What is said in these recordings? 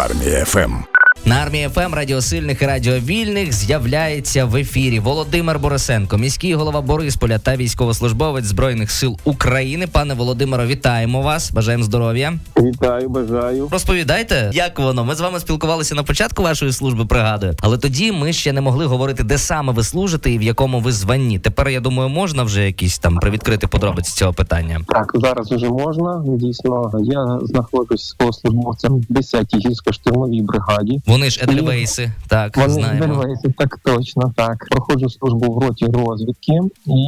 Армія ФМ. На армії ФМ радіосильних і радіовільних з'являється в ефірі Володимир Борисенко, міський голова Борисполя та військовослужбовець збройних сил України. Пане Володимиро, вітаємо вас! Бажаємо здоров'я. Вітаю, бажаю. Розповідайте, як воно. Ми з вами спілкувалися на початку вашої служби, пригадую, але тоді ми ще не могли говорити, де саме ви служите і в якому ви званні. Тепер я думаю, можна вже якісь там привідкрити подробиці цього питання. Так, зараз вже можна. Дійсно, я знаходжусь службовцем в 10-й гірсько-штурмовій бригаді. Вони ж Едельвейси, так Вони знаємо. Дельвейси, так точно так. Проходжу службу в роті розвідки, і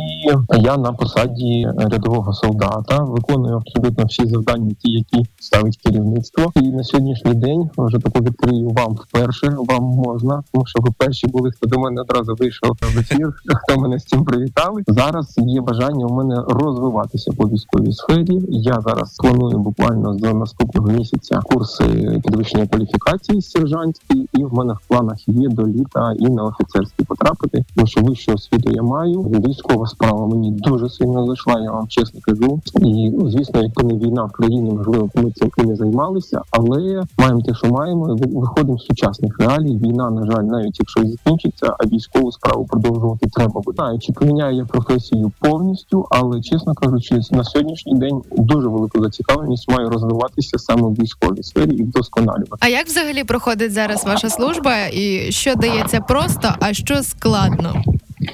я на посаді рядового солдата виконую абсолютно всі завдання, ті, які ставить керівництво. І на сьогоднішній день вже таку відкрию вам вперше. Вам можна, тому що ви перші були, хто до мене одразу вийшов в ефір. Хто мене з цим привітали? Зараз є бажання у мене розвиватися по військовій сфері. Я зараз планую буквально з наступного місяця курси підвищення кваліфікації сержантські, і в мене в планах є до літа і на офіцерські потрапити. Тому що вищу освіту я маю. Військова справа мені дуже сильно зайшла. Я вам чесно кажу. І ну, звісно, якби не війна в країні, можливо, ми цим і не займалися, але маємо те, що маємо. і Виходимо з сучасних реалій. Війна, на жаль, навіть якщо закінчиться, а військову справу продовжувати треба буде. Чи поміняю я професію повністю, але чесно кажучи, на сьогоднішній день дуже велику зацікавленість маю розвиватися саме в військовій сфері і вдосконалювати. А як взагалі проходить зараз ваша служба, і що дається просто, а що складно?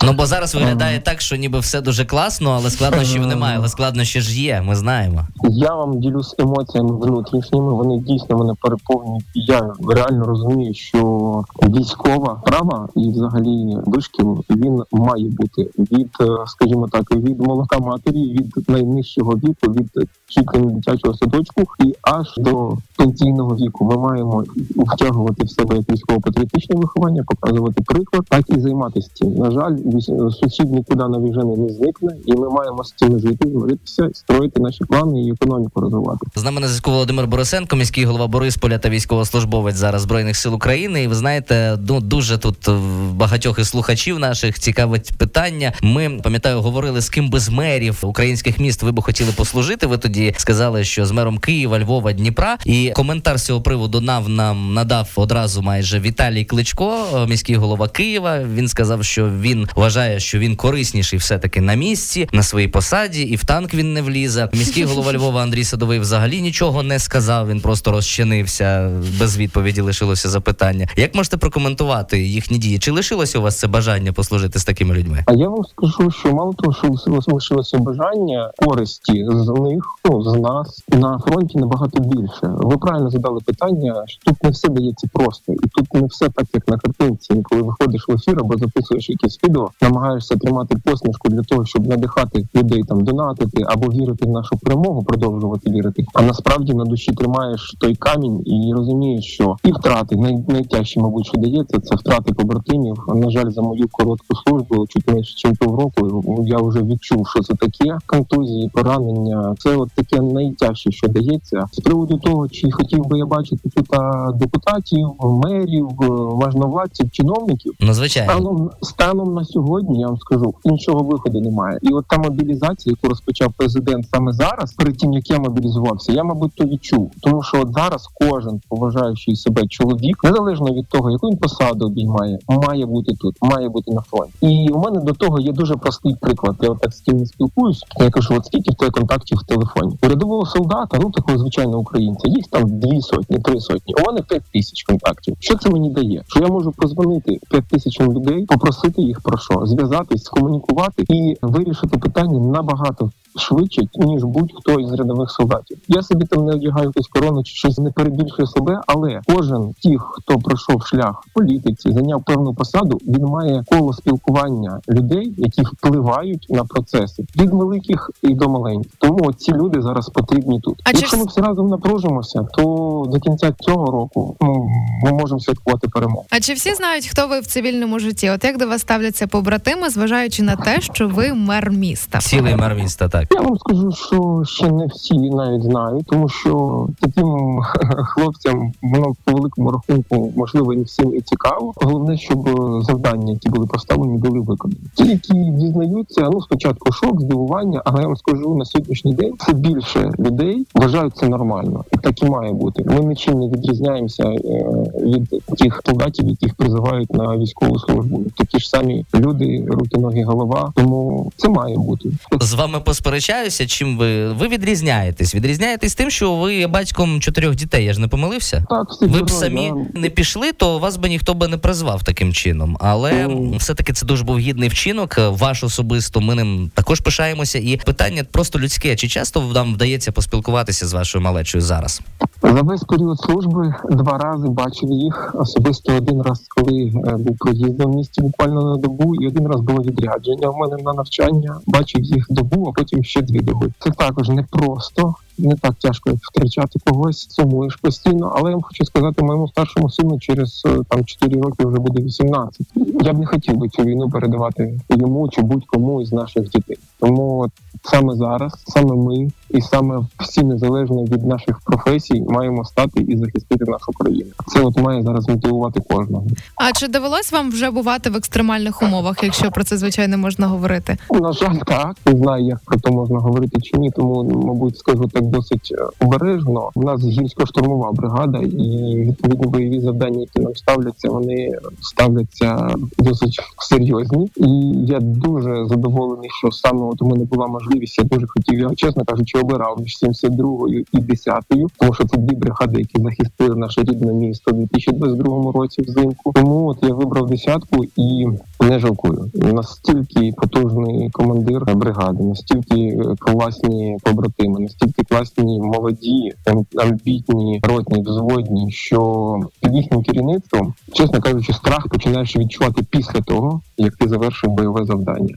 Ну бо зараз виглядає так, що ніби все дуже класно, але складнощів немає. Але складнощі ж є. Ми знаємо. Я вам ділюсь емоціями внутрішніми. Вони дійсно мене переповнюють. І Я реально розумію, що військова права і взагалі вишкіл він має бути від, е, скажімо так, від молока матері, від найнижчого віку, від чітки дитячого садочку і аж до пенсійного віку. Ми маємо втягувати в себе як військово-патріотичне виховання, показувати приклад, так і займатися цим. На жаль, сусід нікуди навіжений не зникне, і ми маємо з цим жити, змиритися, строїти наші плани і економіку розвивати. З нами на зв'язку Володимир Борисенко, міський голова Борисполя та військовослужбовець зараз збройних сил України. І ви знаєте, ну дуже тут багатьох із слухачів наших цікавить питання. Ми пам'ятаю, говорили з ким би з мерів українських міст ви би хотіли послужити. Ви тоді сказали, що з мером Києва, Львова, Дніпра. І коментар з цього приводу нам нам надав одразу майже Віталій Кличко, міський голова Києва. Він сказав, що він вважає, що він корисніший все таки на місці, на своїй посаді, і в танк він не влізе. Міський голова Львова Андрій Садовий взагалі нічого не сказав. Він просто розчинився без відповіді. Лишилося запитання. Як можете прокоментувати їхні дії? Чи лишилося у вас це бажання послужити з такими людьми? А я вам скажу, що мало того, що лишилося- бажання користі з них, ну з нас на фронті набагато більше. Ви правильно задали питання, що тут не все дається просто, і тут не все так, як на картинці. Коли виходиш в ефір або записуєш якесь відео, намагаєшся тримати посмішку для того, щоб надихати людей там донатити або вірити в нашу перемогу, продовжувати вірити. А насправді на душі тримаєш той камінь і розумієш, що і втрати най, найтяжче, мабуть, що дається, це втрати побратимів. На жаль, за мою коротку службу, чуть менше ніж півроку, я вже відчув, що це таке контузії, поранення. Це от таке найтяжче, що дається. З приводу того, чи хотів би я бачити тут депутатів, мерів, е, можновладців, чиновників. Ну звичайно. Станом станом на сьогодні я вам скажу, іншого виходу немає. І от та мобілізація, яку розпочав президент саме зараз, перед тим як я мобілізувався, я мабуть то відчув, тому що от зараз кожен поважаючий себе чоловік, незалежно від того, яку він посаду обіймає, має бути тут, має бути на фронті. І у мене до того є дуже простий приклад. Я от так з ким не спілкуюсь. Я кажу, от скільки в тебе контактів в телефоні? У рядового солдата, ну такого звичайного українця, їх там дві сотні, три сотні. У мене п'ять тисяч контактів. Що це мені дає? Що я можу позвонити п'ять тисячам людей, попросити їх про що, зв'язатись, комунікувати і вирішити питання набагато швидше, ніж будь-хто із рядових солдатів. Я собі там не одягаю якусь корону чи щось не перебільшую себе, але кожен тих, хто пройшов шлях в політиці, зайняв певну посаду, він має коло спілкування людей, які впливають на процеси від великих і до маленьких. Тому ці люди зараз потрібні тут. А Якщо ми всі разом напружимося, то до кінця цього року ну, ми можемо святкувати перемогу. А чи всі знають, хто ви в цивільному житті? От як до вас ставляться побратими, зважаючи на те, що ви мер міста? Цілий мер міста, так. Я вам скажу, що ще не всі навіть знають, тому що таким хлопцям воно по великому рахунку можливо не всім і цікаво. Головне, щоб завдання, які були поставлені, були виконані. Ті, які дізнаються, ну спочатку шок, здивування, але я вам скажу на сьогоднішній день все більше людей вважають це нормально, і так і має бути. Ми нічим не відрізняємося е, від тих солдатів, яких призивають на військову службу. Такі ж самі люди, руки, ноги, голова. Тому це має бути. З вами посперечаюся. Чим ви ви відрізняєтесь? Відрізняєтесь тим, що ви є батьком чотирьох дітей. Я ж не помилився. Так, Ви б самі да. не пішли, то вас би ніхто би не призвав таким чином. Але Ну. все-таки це дуже був гідний вчинок. Ваш особисто ми ним також пишаємося. І питання просто людське. Чи часто нам вдається поспілкуватися з вашою малечою зараз? За весь період служби два рази бачив їх особисто один раз, коли е, був проїздом в місті буквально на добу, і один раз було відрядження в мене на навчання. Бачив їх добу, а потім ще дві доби. Це також непросто. Не так тяжко як втрачати когось, сумуєш постійно. Але я вам хочу сказати, моєму старшому сину через е, там 4 роки вже буде 18. Я б не хотів би цю війну передавати йому чи будь-кому із наших дітей. Тому саме зараз, саме ми, і саме всі незалежно від наших професій, маємо стати і захистити нашу країну. Це от має зараз мотивувати кожного. А чи довелось вам вже бувати в екстремальних умовах, якщо про це звичайно можна говорити? На жаль, так не знаю, як про це можна говорити чи ні. Тому мабуть скажу так досить е, обережно. У нас гірсько-штурмова бригада, і відповідні бойові завдання, які нам ставляться, вони ставляться досить серйозні. І я дуже задоволений, що саме от у мене була можливість. Я дуже хотів я чесно кажучи, обирав між 72-ю і 10-ю, тому що це дві бригади, які захистили наше рідне місто у 2022 році взимку. Тому от я вибрав десятку і не жалкую. Настільки потужний командир бригади, настільки класні побратими, настільки класні молоді, амбітні, ротні, взводні, що під їхнім керівництвом, чесно кажучи, страх починаєш відчувати після того, як ти завершив бойове завдання.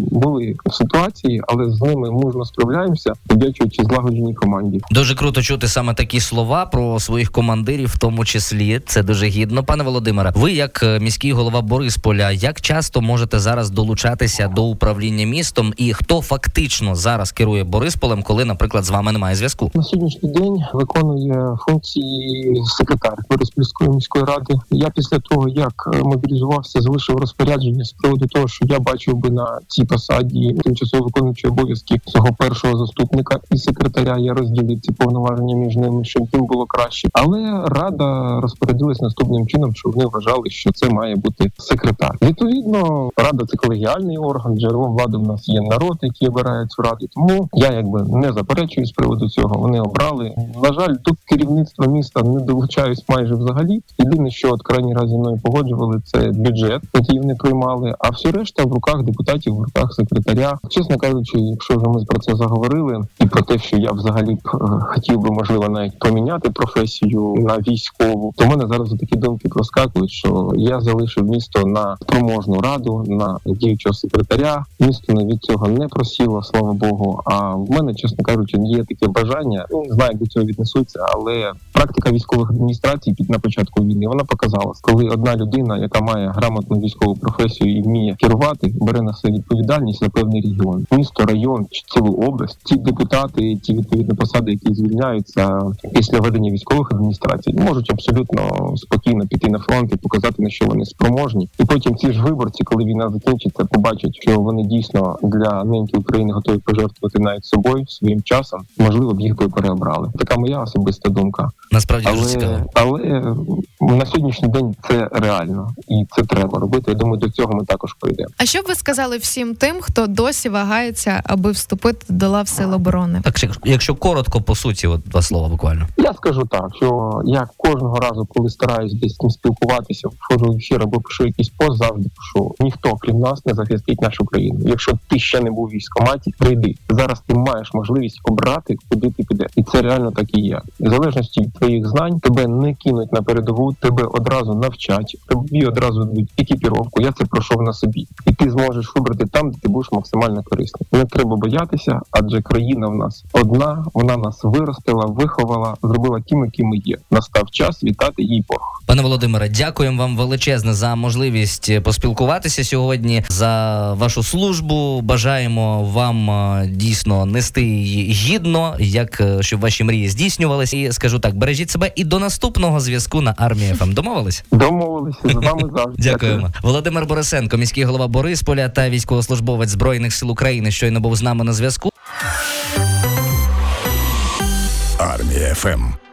Були ситуації, але з ними мужно справляємося, завдячуючи злагодженій команді. Дуже круто чути саме такі слова про своїх командирів, в тому числі. Це дуже гідно. Пане Володимире, ви як е, міський голова Борисполя, як часто можете зараз долучатися до управління містом, і хто фактично зараз керує Борисполем, коли, наприклад, з вами немає зв'язку? На сьогоднішній день виконує функції секретар Бориспільської міської ради. Я після того, як е, мобілізувався, залишив розпорядження з приводу того, що я бачив би на цій посаді тимчасово виконуючи обов'язки свого першого заступника і секретаря. Я розділив ці повноваження між ними, щоб їм було краще. Але рада розпорядилась наступним чином, що вони вважали, що це має бути секретар. Відповідно, рада це колегіальний орган. Джерелом влади в нас є народ, який обирає цю раду. Тому я якби не заперечую з приводу цього. Вони обрали. На жаль, до керівництва міста не долучаюсь майже взагалі. Єдине, що от крайній раз мною погоджували, це бюджет, який вони приймали. А все решта в руках депутатів, руках секретаря. Чесно кажучи, якщо вже ми про це заговорили, і про те, що я взагалі б е, хотів би можливо навіть поміняти професію на військову, то в мене зараз такі думки проскакують, що я залишив місто на спроможну раду, на діючого секретаря. Місто навіть цього не просіло, слава Богу. А в мене, чесно кажучи, є таке бажання. Ну не знаю, як до цього віднесуться, але практика військових адміністрацій під на початку війни вона показала, коли одна людина, яка має грамотну військову професію і вміє керувати, бере на себе відповідальність за певний регіон, місто, район чи цілу область. Ті депутати, ті відповідні посади, які звільняються після ведення військових адміністрацій, можуть абсолютно спокійно піти на фронт і показати на що вони спроможні. І потім ці ж виборці, коли війна закінчиться, побачать, що вони дійсно для неньки України готові пожертвувати навіть собою своїм часом. Можливо, б їх би переобрали. Така моя особиста думка. Насправді цікаво. Але, але на сьогоднішній день це реально і це треба робити. Я думаю, до цього ми також прийдемо. А що б ви сказали всім тим, хто досі вагається, аби вступити до лав сил оборони? Так, якщо- якщо коротко, по суті, от два слова буквально. Я скажу так, що я кожного разу, коли стараюсь десь з ким спілкуватися, входжу в ефір або пишу якийсь пост, завжди пишу ніхто крім нас не захистить нашу країну. Якщо ти ще не був у військкоматі, прийди зараз. Ти маєш можливість обрати, куди ти підеш, і це реально так і є. В залежності від твоїх знань, тебе не кинуть на передову, тебе одразу навчать, тобі одразу дадуть екіпіровку. Я це пройшов на собі, і ти зможеш вибрати там, де ти будеш максимально корисним. Не треба боятися, адже країна в нас одна, вона нас виростила, виховала, зробила тим, які ми є. Настав час вітати їй Бог. Пане Володимире, дякуємо вам величезне за можливість поспілкуватися сьогодні за вашу службу. Бажаємо вам е, дійсно нести її гідно, як е, щоб ваші мрії здійснювалися. І скажу так, бережіть себе і до наступного зв'язку на армії ФМ. Домовились? Домовилися з вами завжди. Дякуємо. Володимир Борисенко, міський голова Борисполя та військовослужбовець збройних сил України, щойно був з нами на зв'язку. Армія ФМ.